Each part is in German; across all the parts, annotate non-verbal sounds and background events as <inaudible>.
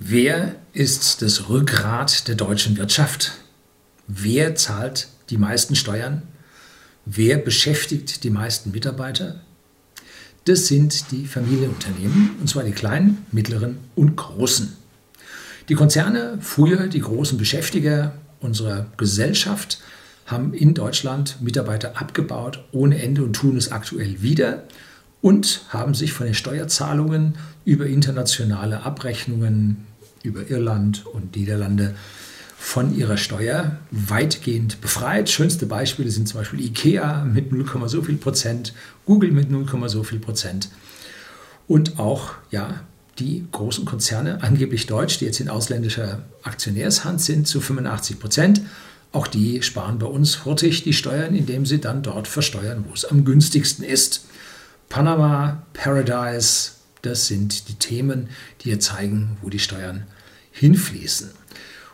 Wer ist das Rückgrat der deutschen Wirtschaft? Wer zahlt die meisten Steuern? Wer beschäftigt die meisten Mitarbeiter? Das sind die Familienunternehmen, und zwar die kleinen, mittleren und großen. Die Konzerne, früher die großen Beschäftiger unserer Gesellschaft, haben in Deutschland Mitarbeiter abgebaut ohne Ende und tun es aktuell wieder und haben sich von den Steuerzahlungen über internationale Abrechnungen über Irland und Niederlande von ihrer Steuer weitgehend befreit. Schönste Beispiele sind zum Beispiel IKEA mit 0, so viel Prozent, Google mit 0, so viel Prozent und auch ja, die großen Konzerne, angeblich deutsch, die jetzt in ausländischer Aktionärshand sind, zu 85 Prozent. Auch die sparen bei uns hurtig die Steuern, indem sie dann dort versteuern, wo es am günstigsten ist. Panama, Paradise, das sind die Themen, die hier zeigen, wo die Steuern hinfließen.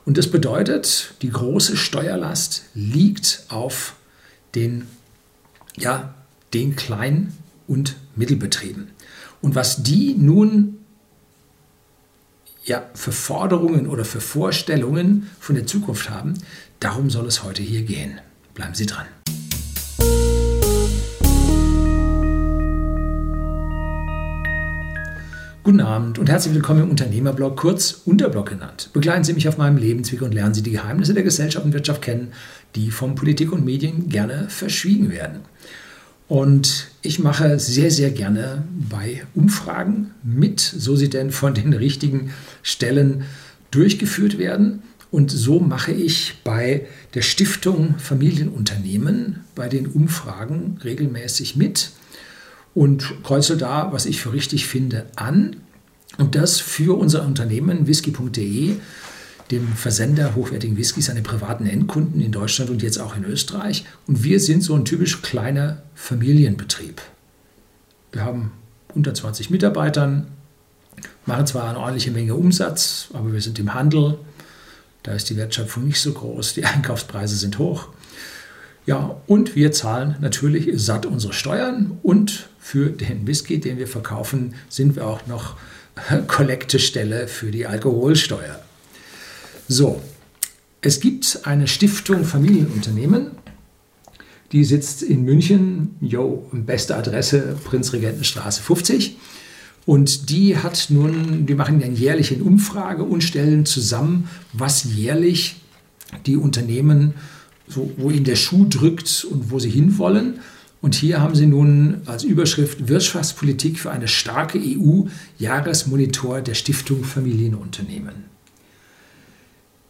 Und das bedeutet, die große Steuerlast liegt auf den, ja, den Klein- und Mittelbetrieben. Und was die nun ja, für Forderungen oder für Vorstellungen von der Zukunft haben, darum soll es heute hier gehen. Bleiben Sie dran. Guten Abend und herzlich willkommen im Unternehmerblog, kurz Unterblog genannt. Begleiten Sie mich auf meinem Lebensweg und lernen Sie die Geheimnisse der Gesellschaft und Wirtschaft kennen, die von Politik und Medien gerne verschwiegen werden. Und ich mache sehr, sehr gerne bei Umfragen mit, so sie denn von den richtigen Stellen durchgeführt werden. Und so mache ich bei der Stiftung Familienunternehmen bei den Umfragen regelmäßig mit und kreuze da, was ich für richtig finde, an. Und das für unser Unternehmen whisky.de, dem Versender hochwertigen Whiskys die privaten Endkunden in Deutschland und jetzt auch in Österreich. Und wir sind so ein typisch kleiner Familienbetrieb. Wir haben unter 20 Mitarbeitern, machen zwar eine ordentliche Menge Umsatz, aber wir sind im Handel. Da ist die Wertschöpfung nicht so groß, die <laughs> Einkaufspreise sind hoch. Ja, und wir zahlen natürlich satt unsere Steuern und für den Whisky, den wir verkaufen, sind wir auch noch Kollektestelle für die Alkoholsteuer. So, es gibt eine Stiftung Familienunternehmen, die sitzt in München, jo, beste Adresse Prinzregentenstraße 50. Und die hat nun, die machen eine jährliche Umfrage und stellen zusammen, was jährlich die Unternehmen, so, wo ihnen der Schuh drückt und wo sie hinwollen. Und hier haben Sie nun als Überschrift Wirtschaftspolitik für eine starke EU Jahresmonitor der Stiftung Familienunternehmen.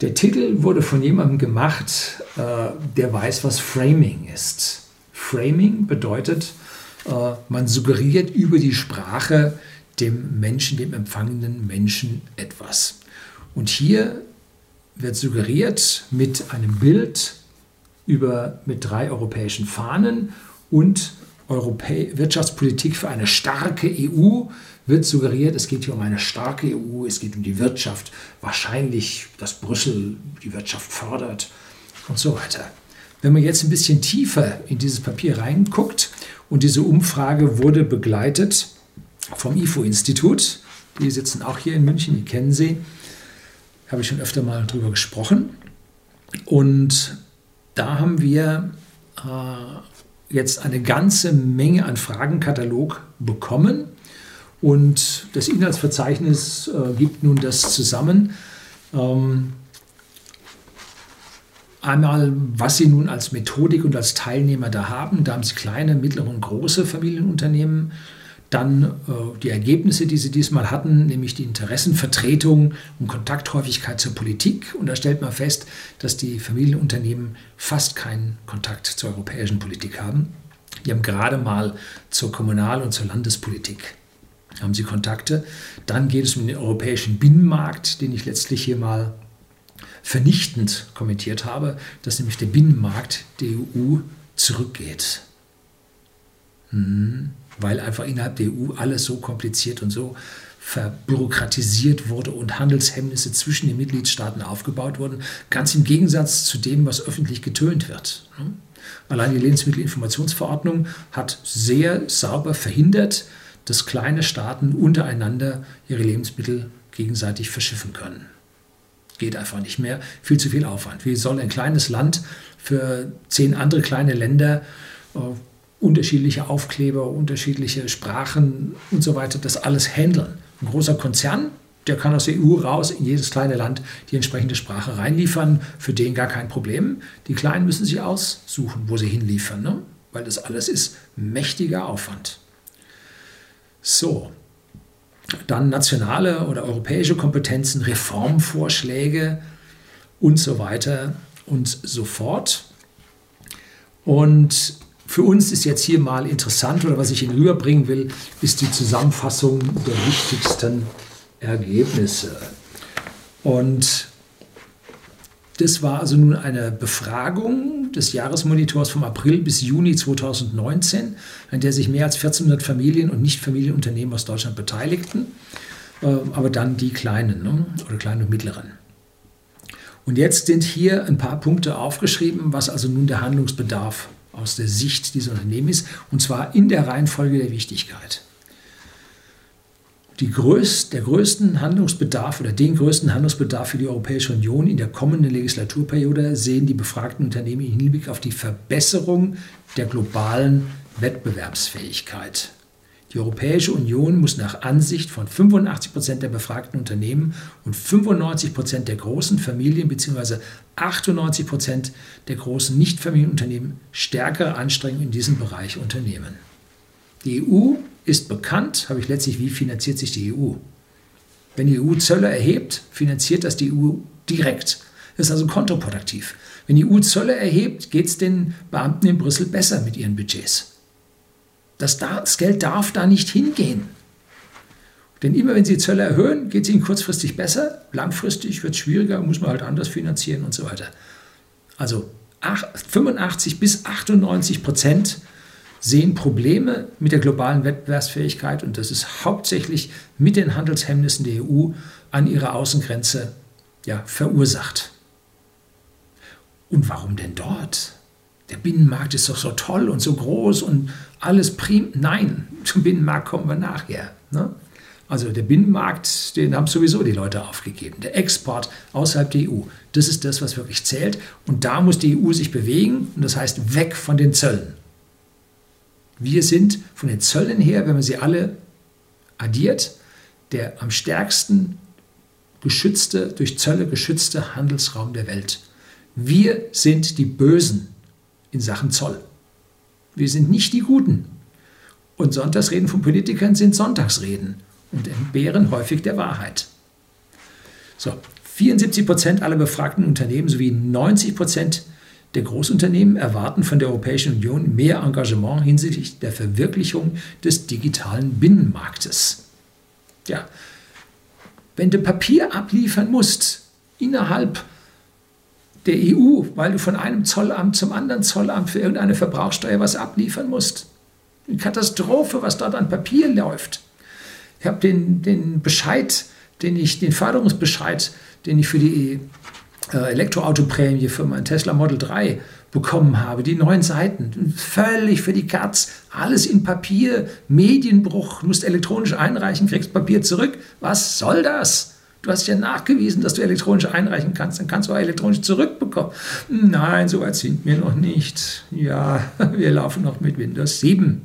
Der Titel wurde von jemandem gemacht, äh, der weiß, was Framing ist. Framing bedeutet, äh, man suggeriert über die Sprache dem Menschen, dem empfangenden Menschen etwas. Und hier wird suggeriert mit einem Bild über, mit drei europäischen Fahnen und Europä Wirtschaftspolitik für eine starke EU wird suggeriert, es geht hier um eine starke EU, es geht um die Wirtschaft, wahrscheinlich, dass Brüssel die Wirtschaft fördert und so weiter. Wenn man jetzt ein bisschen tiefer in dieses Papier reinguckt und diese Umfrage wurde begleitet vom IFO-Institut, die sitzen auch hier in München, die kennen Sie, habe ich schon öfter mal drüber gesprochen. Und da haben wir äh, jetzt eine ganze Menge an Fragenkatalog bekommen und das Inhaltsverzeichnis äh, gibt nun das zusammen. Ähm, einmal, was Sie nun als Methodik und als Teilnehmer da haben. Da haben Sie kleine, mittlere und große Familienunternehmen. Dann äh, die Ergebnisse, die Sie diesmal hatten, nämlich die Interessenvertretung und Kontakthäufigkeit zur Politik. Und da stellt man fest, dass die Familienunternehmen fast keinen Kontakt zur europäischen Politik haben. Die haben gerade mal zur Kommunal- und zur Landespolitik haben Sie Kontakte. Dann geht es um den europäischen Binnenmarkt, den ich letztlich hier mal vernichtend kommentiert habe, dass nämlich der Binnenmarkt der EU zurückgeht. Hm weil einfach innerhalb der EU alles so kompliziert und so verbürokratisiert wurde und Handelshemmnisse zwischen den Mitgliedstaaten aufgebaut wurden, ganz im Gegensatz zu dem, was öffentlich getönt wird. Allein die Lebensmittelinformationsverordnung hat sehr sauber verhindert, dass kleine Staaten untereinander ihre Lebensmittel gegenseitig verschiffen können. Geht einfach nicht mehr. Viel zu viel Aufwand. Wie soll ein kleines Land für zehn andere kleine Länder äh, unterschiedliche Aufkleber, unterschiedliche Sprachen und so weiter, das alles handeln? Ein großer Konzern, der kann aus der EU raus in jedes kleine Land die entsprechende Sprache reinliefern. Für den gar kein Problem. Die Kleinen müssen sich aussuchen, wo sie hinliefern, ne? weil das alles ist mächtiger Aufwand. So, dann nationale oder europäische Kompetenzen, Reformvorschläge und so weiter und so fort. Und für uns ist jetzt hier mal interessant oder was ich Ihnen rüberbringen will, ist die Zusammenfassung der wichtigsten Ergebnisse. Und das war also nun eine Befragung des Jahresmonitors vom April bis Juni 2019, an der sich mehr als 1400 Familien und Nichtfamilienunternehmen aus Deutschland beteiligten, äh, aber dann die kleinen ne? oder kleinen und mittleren. Und jetzt sind hier ein paar Punkte aufgeschrieben, was also nun der Handlungsbedarf aus der Sicht dieser Unternehmen ist, und zwar in der Reihenfolge der Wichtigkeit die größt, der größten Handlungsbedarf oder den größten Handlungsbedarf für die Europäische Union in der kommenden Legislaturperiode sehen die befragten Unternehmen im Hinblick auf die Verbesserung der globalen Wettbewerbsfähigkeit. Die Europäische Union muss nach Ansicht von 85 Prozent der befragten Unternehmen und 95 Prozent der großen Familien bzw. 98 Prozent der großen Nichtfamilienunternehmen stärkere Anstrengungen in diesem Bereich unternehmen. Die EU ist bekannt, habe ich letztlich, wie finanziert sich die EU? Wenn die EU Zölle erhebt, finanziert das die EU direkt. Das ist also kontraproduktiv. Wenn die EU Zölle erhebt, geht es den Beamten in Brüssel besser mit ihren Budgets. Das, das Geld darf da nicht hingehen. Denn immer wenn sie Zölle erhöhen, geht es ihnen kurzfristig besser, langfristig wird es schwieriger, muss man halt anders finanzieren und so weiter. Also 85 bis 98 Prozent sehen Probleme mit der globalen Wettbewerbsfähigkeit und das ist hauptsächlich mit den Handelshemmnissen der EU an ihrer Außengrenze ja, verursacht. Und warum denn dort? Der Binnenmarkt ist doch so toll und so groß und alles prim. Nein, <laughs> zum Binnenmarkt kommen wir nachher. Ne? Also der Binnenmarkt, den haben sowieso die Leute aufgegeben. Der Export außerhalb der EU, das ist das, was wirklich zählt. Und da muss die EU sich bewegen und das heißt weg von den Zöllen. Wir sind von den Zöllen her, wenn man sie alle addiert, der am stärksten geschützte, durch Zölle geschützte Handelsraum der Welt. Wir sind die Bösen in Sachen Zoll. Wir sind nicht die Guten. Und Sonntagsreden von Politikern sind Sonntagsreden und entbehren häufig der Wahrheit. So, 74 Prozent aller befragten Unternehmen sowie 90 Prozent der Großunternehmen erwarten von der Europäischen Union mehr Engagement hinsichtlich der Verwirklichung des digitalen Binnenmarktes. Ja, wenn du Papier abliefern musst innerhalb der EU, weil du von einem Zollamt zum anderen Zollamt für irgendeine Verbrauchssteuer was abliefern musst. Eine Katastrophe, was dort an Papier läuft. Ich habe den, den Bescheid, den ich, den Förderungsbescheid, den ich für die äh, Elektroautoprämie für mein Tesla Model 3 bekommen habe. Die neun Seiten, völlig für die Katz, alles in Papier, Medienbruch, musst elektronisch einreichen, kriegst Papier zurück. Was soll das? Du hast ja nachgewiesen, dass du elektronisch einreichen kannst, dann kannst du auch elektronisch zurückbekommen. Nein, so weit sind wir noch nicht. Ja, <laughs> wir laufen noch mit Windows 7.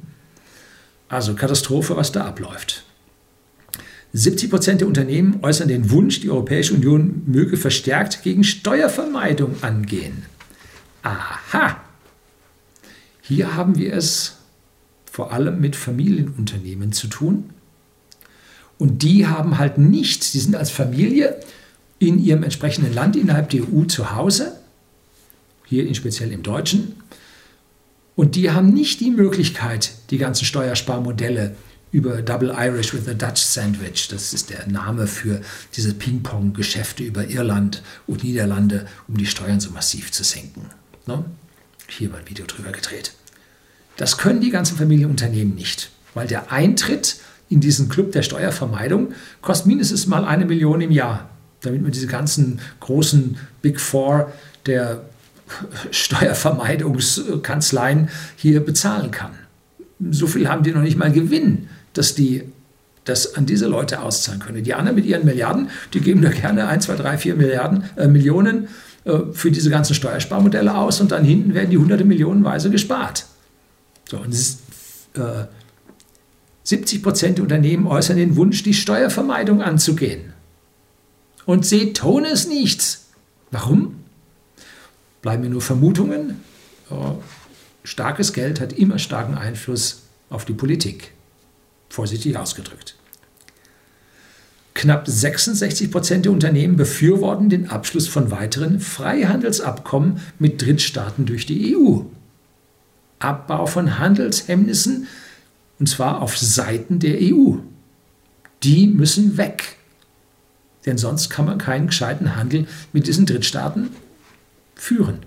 Also Katastrophe, was da abläuft. 70 Prozent der Unternehmen äußern den Wunsch, die Europäische Union möge verstärkt gegen Steuervermeidung angehen. Aha! Hier haben wir es vor allem mit Familienunternehmen zu tun. Und die haben halt nicht, die sind als Familie in ihrem entsprechenden Land innerhalb der EU zu Hause, hier speziell im Deutschen, und die haben nicht die Möglichkeit, die ganzen Steuersparmodelle über Double Irish with a Dutch Sandwich. Das ist der Name für diese Ping-Pong-Geschäfte über Irland und Niederlande, um die Steuern so massiv zu senken. Ne? Hier mal ein Video drüber gedreht. Das können die ganzen Familienunternehmen nicht, weil der Eintritt in diesen Club der Steuervermeidung kostet mindestens mal eine Million im Jahr, damit man diese ganzen großen Big Four der <laughs> Steuervermeidungskanzleien hier bezahlen kann. So viel haben die noch nicht mal Gewinn dass die das an diese Leute auszahlen können. Die anderen mit ihren Milliarden, die geben da gerne 1, 2, 3, 4 Milliarden, äh, Millionen äh, für diese ganzen Steuersparmodelle aus und dann hinten werden die hunderte Millionenweise gespart. So, und ist, äh, 70 Prozent der Unternehmen äußern den Wunsch, die Steuervermeidung anzugehen. Und sie tun es nicht. Warum? Bleiben mir nur Vermutungen. Starkes Geld hat immer starken Einfluss auf die Politik. Vorsichtig ausgedrückt. Knapp 66 Prozent der Unternehmen befürworten den Abschluss von weiteren Freihandelsabkommen mit Drittstaaten durch die EU. Abbau von Handelshemmnissen, und zwar auf Seiten der EU. Die müssen weg. Denn sonst kann man keinen gescheiten Handel mit diesen Drittstaaten führen.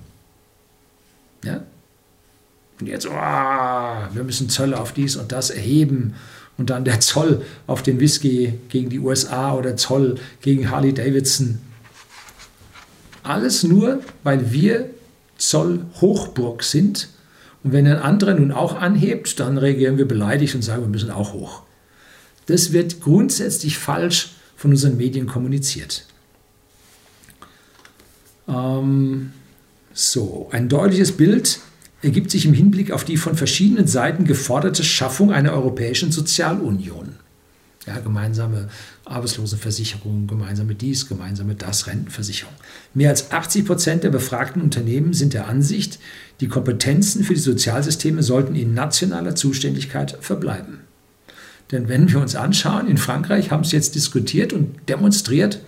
Ja? Und jetzt, oh, wir müssen Zölle auf dies und das erheben. Und dann der Zoll auf den Whisky gegen die USA oder Zoll gegen Harley Davidson. Alles nur, weil wir Zollhochburg sind. Und wenn ein anderer nun auch anhebt, dann reagieren wir beleidigt und sagen, wir müssen auch hoch. Das wird grundsätzlich falsch von unseren Medien kommuniziert. Ähm, so, ein deutliches Bild ergibt sich im Hinblick auf die von verschiedenen Seiten geforderte Schaffung einer europäischen Sozialunion. Ja, gemeinsame Arbeitslosenversicherung, gemeinsame dies, gemeinsame das, Rentenversicherung. Mehr als 80 Prozent der befragten Unternehmen sind der Ansicht, die Kompetenzen für die Sozialsysteme sollten in nationaler Zuständigkeit verbleiben. Denn wenn wir uns anschauen, in Frankreich haben sie jetzt diskutiert und demonstriert,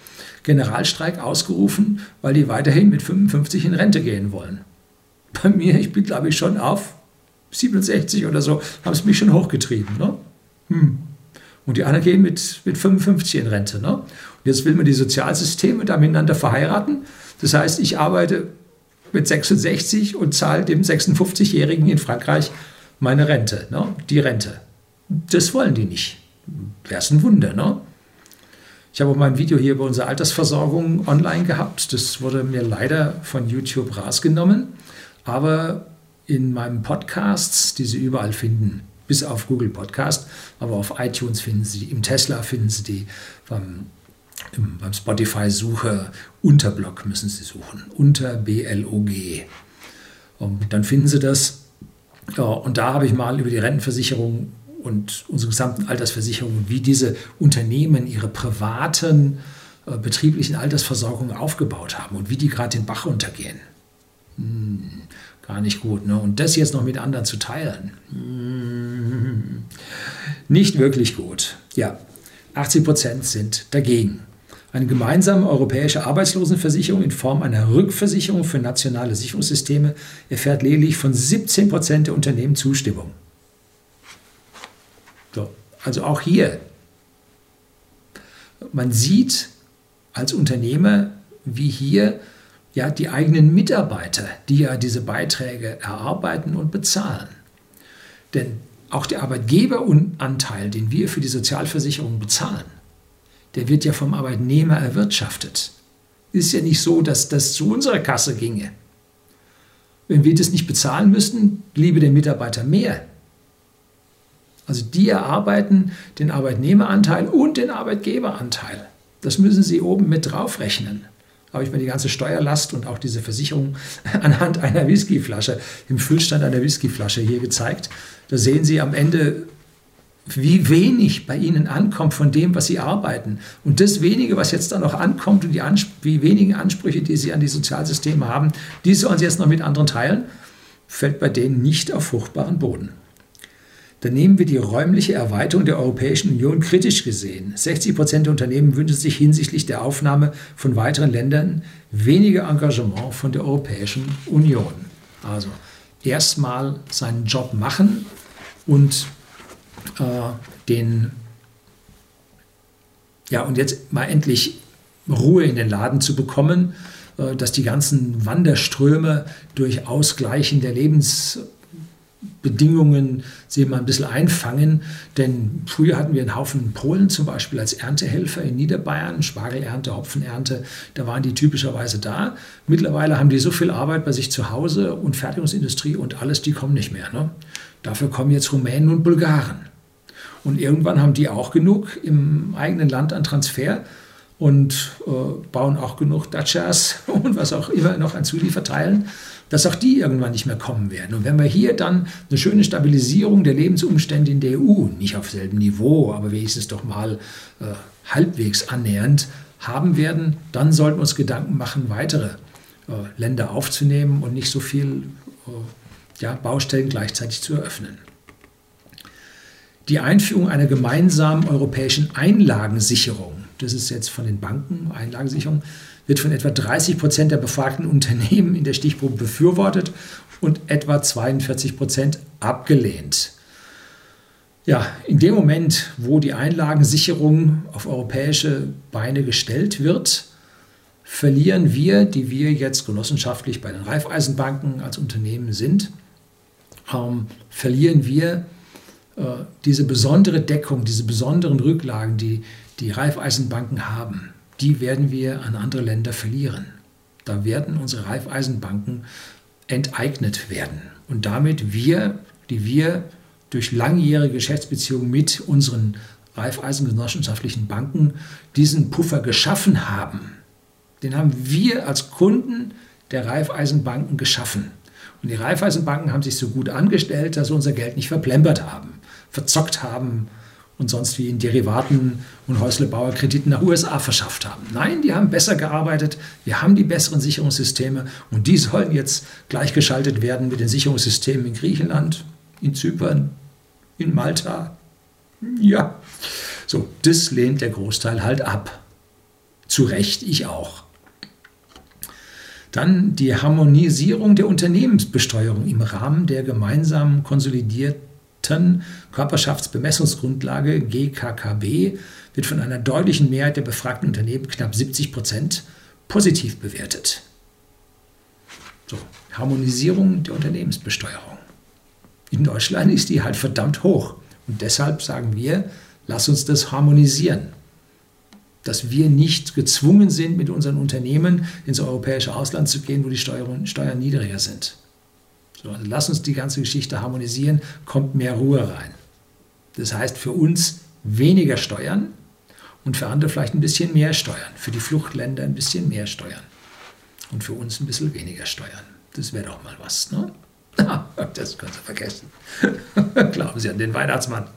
Generalstreik ausgerufen, weil die weiterhin mit 55 in Rente gehen wollen. Bei mir, ich bin glaube ich schon auf 67 oder so, haben es mich schon hochgetrieben. Ne? Hm. Und die anderen gehen mit, mit 55 in Rente. Ne? Und jetzt will man die Sozialsysteme da miteinander verheiraten. Das heißt, ich arbeite mit 66 und zahle dem 56-Jährigen in Frankreich meine Rente, ne? die Rente. Das wollen die nicht. Wäre es ein Wunder, ne? Ich habe auch mal ein Video hier über unsere Altersversorgung online gehabt. Das wurde mir leider von YouTube rausgenommen. Aber in meinen Podcasts, die Sie überall finden, bis auf Google Podcast, aber auf iTunes finden Sie die, im Tesla finden Sie die, beim, im, beim Spotify-Suche Unterblog müssen Sie suchen, unter B-L-O-G. Und dann finden Sie das. Ja, und da habe ich mal über die Rentenversicherung und unsere gesamten Altersversicherungen, wie diese Unternehmen ihre privaten äh, betrieblichen Altersversorgungen aufgebaut haben und wie die gerade den Bach untergehen. Hm, gar nicht gut. Ne? Und das jetzt noch mit anderen zu teilen, hm, nicht wirklich gut. Ja, 80 Prozent sind dagegen. Eine gemeinsame europäische Arbeitslosenversicherung in Form einer Rückversicherung für nationale Sicherungssysteme erfährt lediglich von 17 Prozent der Unternehmen Zustimmung. So, also auch hier, man sieht als Unternehmer, wie hier ja die eigenen Mitarbeiter, die ja diese Beiträge erarbeiten und bezahlen. Denn auch der Arbeitgeberanteil, den wir für die Sozialversicherung bezahlen, der wird ja vom Arbeitnehmer erwirtschaftet. Ist ja nicht so, dass das zu unserer Kasse ginge. Wenn wir das nicht bezahlen müssten, bliebe der Mitarbeiter mehr. Also die erarbeiten den Arbeitnehmeranteil und den Arbeitgeberanteil. Das müssen sie oben mit draufrechnen. Habe ich mir die ganze Steuerlast und auch diese Versicherung <laughs> anhand einer Whiskyflasche, im Füllstand einer Whiskyflasche hier gezeigt. Da sehen Sie am Ende, wie wenig bei Ihnen ankommt von dem, was Sie arbeiten. Und das wenige, was jetzt da noch ankommt und die wie wenigen Ansprüche, die Sie an die Sozialsysteme haben, die sollen Sie jetzt noch mit anderen teilen, fällt bei denen nicht auf fruchtbaren Boden nehmen wir die räumliche Erweiterung der Europäischen Union kritisch gesehen. 60 Prozent der Unternehmen wünschen sich hinsichtlich der Aufnahme von weiteren Ländern weniger Engagement von der Europäischen Union. Also erstmal seinen Job machen und äh, den ja und jetzt mal endlich Ruhe in den Laden zu bekommen, äh, dass die ganzen Wanderströme durch Ausgleichen der Lebens Bedingungen sie mal ein bisschen einfangen. Denn früher hatten wir einen Haufen Polen zum Beispiel als Erntehelfer in Niederbayern, Spargelernte, Hopfenernte, da waren die typischerweise da. Mittlerweile haben die so viel Arbeit bei sich zu Hause und Fertigungsindustrie und alles, die kommen nicht mehr. Ne? Dafür kommen jetzt Rumänen und Bulgaren. Und irgendwann haben die auch genug im eigenen Land an Transfer und äh, bauen auch genug Dachas <laughs> und was auch immer noch an Zuliefer teilen, dass auch die irgendwann nicht mehr kommen werden. Und wenn wir hier dann eine schöne Stabilisierung der Lebensumstände in der EU, nicht auf selben Niveau, aber wenigstens doch mal äh, halbwegs annähernd haben werden, dann sollten wir uns Gedanken machen, weitere äh, Länder aufzunehmen und nicht so viel äh, ja, Baustellen gleichzeitig zu eröffnen. Die Einführung einer gemeinsamen europäischen Einlagensicherung, das ist jetzt von den Banken, Einlagensicherung, wird von etwa 30 Prozent der befragten Unternehmen in der Stichprobe befürwortet und etwa 42 Prozent abgelehnt. Ja, in dem Moment, wo die Einlagensicherung auf europäische Beine gestellt wird, verlieren wir, die wir jetzt genossenschaftlich bei den Raiffeisenbanken als Unternehmen sind, ähm, verlieren wir äh, diese besondere Deckung, diese besonderen Rücklagen, die die Raiffeisenbanken haben, die werden wir an andere Länder verlieren. Da werden unsere Raiffeisenbanken enteignet werden. Und damit wir, die wir durch langjährige Geschäftsbeziehungen mit unseren Raiffeisengenossenschaftlichen Banken diesen Puffer geschaffen haben, den haben wir als Kunden der Raiffeisenbanken geschaffen. Und die Raiffeisenbanken haben sich so gut angestellt, dass sie unser Geld nicht verplempert haben, verzockt haben und sonst wie in Derivaten und Häuslebauer Krediten nach USA verschafft haben. Nein, die haben besser gearbeitet, wir haben die besseren Sicherungssysteme und die sollen jetzt gleichgeschaltet werden mit den Sicherungssystemen in Griechenland, in Zypern, in Malta. Ja, so, das lehnt der Großteil halt ab. Zu Recht, ich auch. Dann die Harmonisierung der Unternehmensbesteuerung im Rahmen der gemeinsamen konsolidierten Körperschaftsbemessungsgrundlage GKKB wird von einer deutlichen Mehrheit der befragten Unternehmen, knapp 70 Prozent, positiv bewertet. So, Harmonisierung der Unternehmensbesteuerung. In Deutschland ist die halt verdammt hoch. Und deshalb sagen wir, lass uns das harmonisieren dass wir nicht gezwungen sind, mit unseren Unternehmen ins europäische Ausland zu gehen, wo die Steuern, Steuern niedriger sind. So, also lass uns die ganze Geschichte harmonisieren, kommt mehr Ruhe rein. Das heißt für uns weniger Steuern und für andere vielleicht ein bisschen mehr Steuern. Für die Fluchtländer ein bisschen mehr Steuern. Und für uns ein bisschen weniger Steuern. Das wäre doch mal was, ne? <laughs> das können Sie vergessen. <laughs> Glauben Sie an den Weihnachtsmann.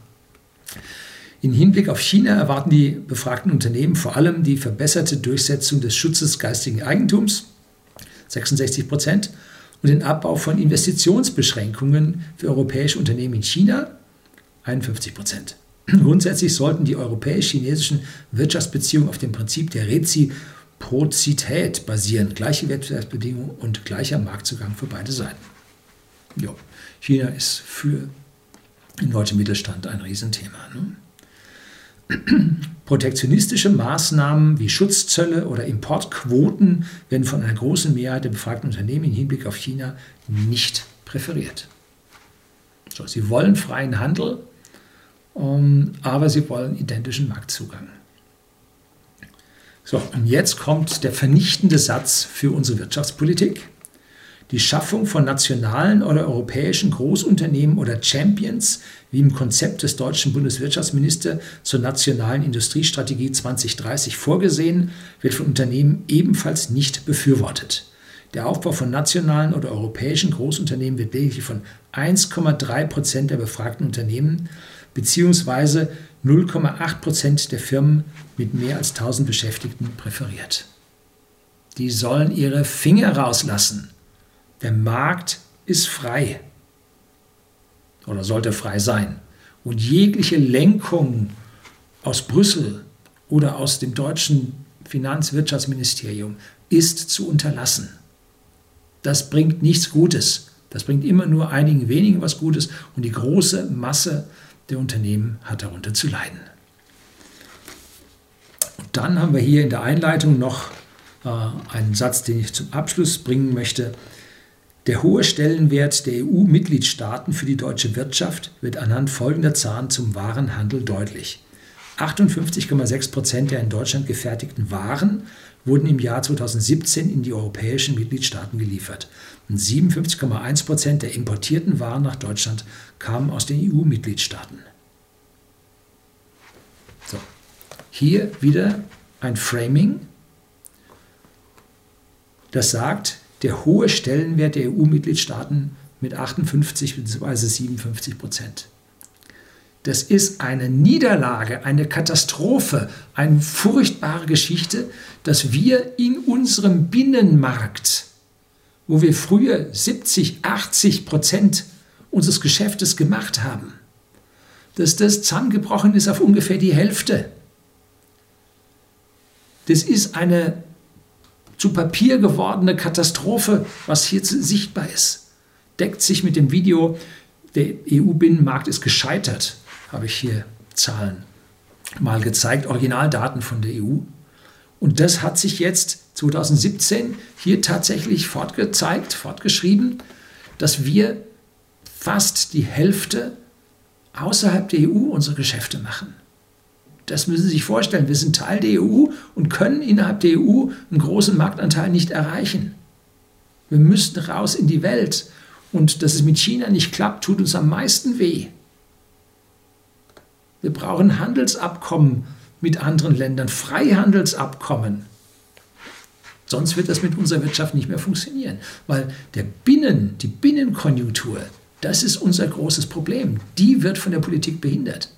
In Hinblick auf China erwarten die befragten Unternehmen vor allem die verbesserte Durchsetzung des Schutzes geistigen Eigentums, 66 Prozent, und den Abbau von Investitionsbeschränkungen für europäische Unternehmen in China, 51 Prozent. <clears throat> Grundsätzlich sollten die europäisch-chinesischen Wirtschaftsbeziehungen auf dem Prinzip der Reziprozität basieren, gleiche Wettbewerbsbedingungen und gleicher Marktzugang für beide Seiten. Jo. China ist für den deutschen Mittelstand ein Riesenthema. Ne? <clears throat> Protektionistische Maßnahmen wie Schutzzölle oder Importquoten werden von einer großen Mehrheit der befragten Unternehmen im Hinblick auf China nicht präferiert. So, sie wollen freien Handel, um, ähm, aber sie wollen identischen Marktzugang. So, und jetzt kommt der vernichtende Satz für unsere Wirtschaftspolitik. Die Schaffung von nationalen oder europäischen Großunternehmen oder Champions, wie im Konzept des deutschen Bundeswirtschaftsministers zur nationalen Industriestrategie 2030 vorgesehen, wird von Unternehmen ebenfalls nicht befürwortet. Der Aufbau von nationalen oder europäischen Großunternehmen wird lediglich von 1,3 Prozent der befragten Unternehmen bzw. 0,8 Prozent der Firmen mit mehr als 1000 Beschäftigten präferiert. Die sollen ihre Finger rauslassen. Der Markt ist frei oder sollte frei sein. Und jegliche Lenkung aus Brüssel oder aus dem deutschen Finanzwirtschaftsministerium ist zu unterlassen. Das bringt nichts Gutes. Das bringt immer nur einigen wenigen was Gutes und die große Masse der Unternehmen hat darunter zu leiden. Und dann haben wir hier in der Einleitung noch äh, einen Satz, den ich zum Abschluss bringen möchte. Der hohe Stellenwert der EU-Mitgliedstaaten für die deutsche Wirtschaft wird anhand folgender Zahlen zum Warenhandel deutlich. 58,6 Prozent der in Deutschland gefertigten Waren wurden im Jahr 2017 in die europäischen Mitgliedstaaten geliefert. Und 57,1 Prozent der importierten Waren nach Deutschland kamen aus den EU-Mitgliedstaaten. hier wieder ein Framing, das sagt, der hohe Stellenwert der EU-Mitgliedstaaten mit 58 bzw. 57 Prozent. Das ist eine Niederlage, eine Katastrophe, eine furchtbare Geschichte, dass wir in unserem Binnenmarkt, wo wir früher 70, 80 Prozent unseres Geschäftes gemacht haben, dass das zusammengebrochen ist auf ungefähr die Hälfte. Das ist eine zu Papier gewordene Katastrophe, was hier sichtbar ist. Deckt sich mit dem Video, der EU-Binnenmarkt ist gescheitert, habe ich hier Zahlen mal gezeigt, Originaldaten von der EU. Und das hat sich jetzt 2017 hier tatsächlich fortgezeigt, fortgeschrieben, dass wir fast die Hälfte außerhalb der EU unsere Geschäfte machen. Das müssen Sie sich vorstellen. Wir sind Teil der EU und können innerhalb der EU einen großen Marktanteil nicht erreichen. Wir müssten raus in die Welt. Und dass es mit China nicht klappt, tut uns am meisten weh. Wir brauchen Handelsabkommen mit anderen Ländern, Freihandelsabkommen. Sonst wird das mit unserer Wirtschaft nicht mehr funktionieren, weil der Binnen, die Binnenkonjunktur, das ist unser großes Problem. Die wird von der Politik behindert.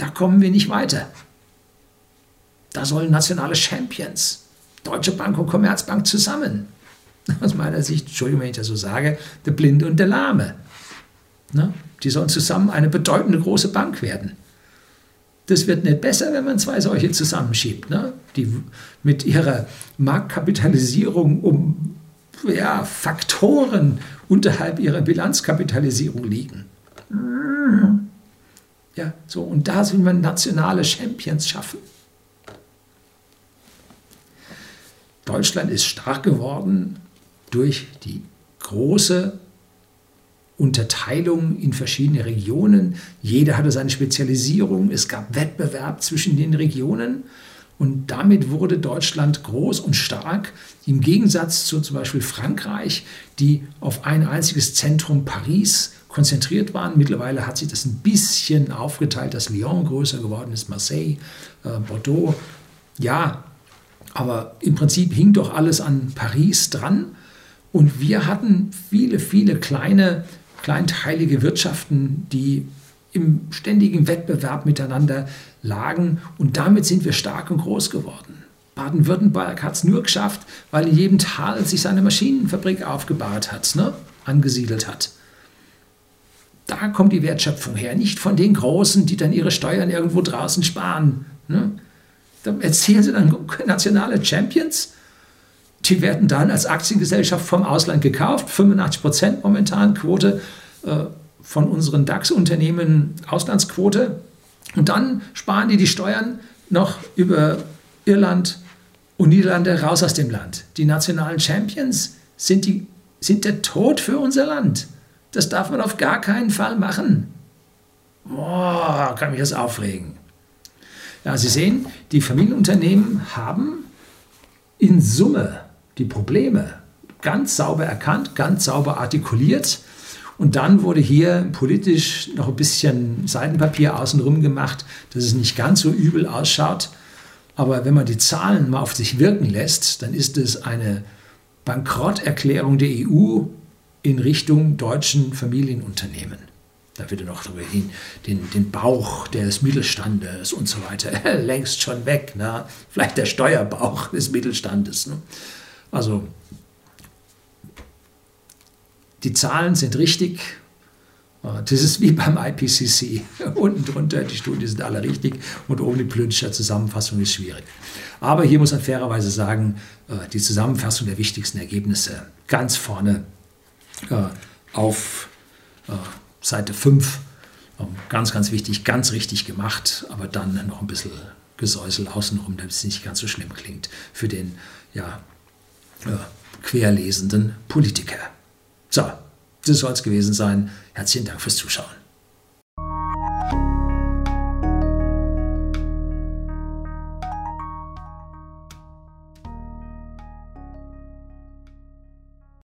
Da kommen wir nicht weiter. Da sollen nationale Champions, Deutsche Bank und Commerzbank zusammen. Aus meiner Sicht, Entschuldigung, wenn ich das so sage, der Blinde und der Lahme. Ne? Die sollen zusammen eine bedeutende große Bank werden. Das wird nicht besser, wenn man zwei solche zusammenschiebt, ne? die mit ihrer Marktkapitalisierung um ja, Faktoren unterhalb ihrer Bilanzkapitalisierung liegen. Ja, so, und da will man nationale Champions schaffen. Deutschland ist stark geworden durch die große Unterteilung in verschiedene Regionen. Jeder hatte seine Spezialisierung. Es gab Wettbewerb zwischen den Regionen. Und damit wurde Deutschland groß und stark, im Gegensatz zu zum Beispiel Frankreich, die auf ein einziges Zentrum Paris konzentriert waren. Mittlerweile hat sich das ein bisschen aufgeteilt, dass Lyon größer geworden ist, Marseille, äh, Bordeaux. Ja, aber im Prinzip hing doch alles an Paris dran. Und wir hatten viele, viele kleine, kleinteilige Wirtschaften, die im ständigen Wettbewerb miteinander lagen und damit sind wir stark und groß geworden. Baden-Württemberg hat es nur geschafft, weil in jedem Tal sich seine Maschinenfabrik aufgebaut hat, ne? angesiedelt hat. Da kommt die Wertschöpfung her, nicht von den Großen, die dann ihre Steuern irgendwo draußen sparen. Ne? Da erzählen sie dann <laughs> nationale Champions. Die werden dann als Aktiengesellschaft vom Ausland gekauft, 85 Prozent momentan Quote äh, von unseren DAX-Unternehmen Auslandsquote. Und dann sparen die die Steuern noch über Irland und Niederlande raus aus dem Land. Die nationalen Champions sind, die, sind der Tod für unser Land. Das darf man auf gar keinen Fall machen. Boah, kann mich das aufregen. Ja, Sie sehen, die Familienunternehmen haben in Summe die Probleme ganz sauber erkannt, ganz sauber artikuliert und dann wurde hier politisch noch ein bisschen Seitenpapier außenrum gemacht, dass es nicht ganz so übel ausschaut. Aber wenn man die Zahlen mal auf sich wirken lässt, dann ist es eine Bankrotterklärung der EU in Richtung deutschen Familienunternehmen. Da wird noch darüber hin, den, den Bauch des Mittelstandes und so weiter <laughs> längst schon weg. Ne? Vielleicht der Steuerbauch des Mittelstandes. Ne? Also die Zahlen sind richtig. Äh, das ist wie beim IPCC. <laughs> Unten drunter, die Studien sind alle richtig und oben die politische Zusammenfassung ist schwierig. Aber hier muss man fairerweise sagen, äh, die Zusammenfassung der wichtigsten Ergebnisse ganz vorne auf Seite 5. Ähm, ganz, ganz wichtig, ganz richtig gemacht, aber dann noch ein bisschen Gesäusel außenrum, damit es nicht ganz so schlimm klingt für den ja, querlesenden Politiker. So, das soll es gewesen sein. Herzlichen Dank fürs Zuschauen.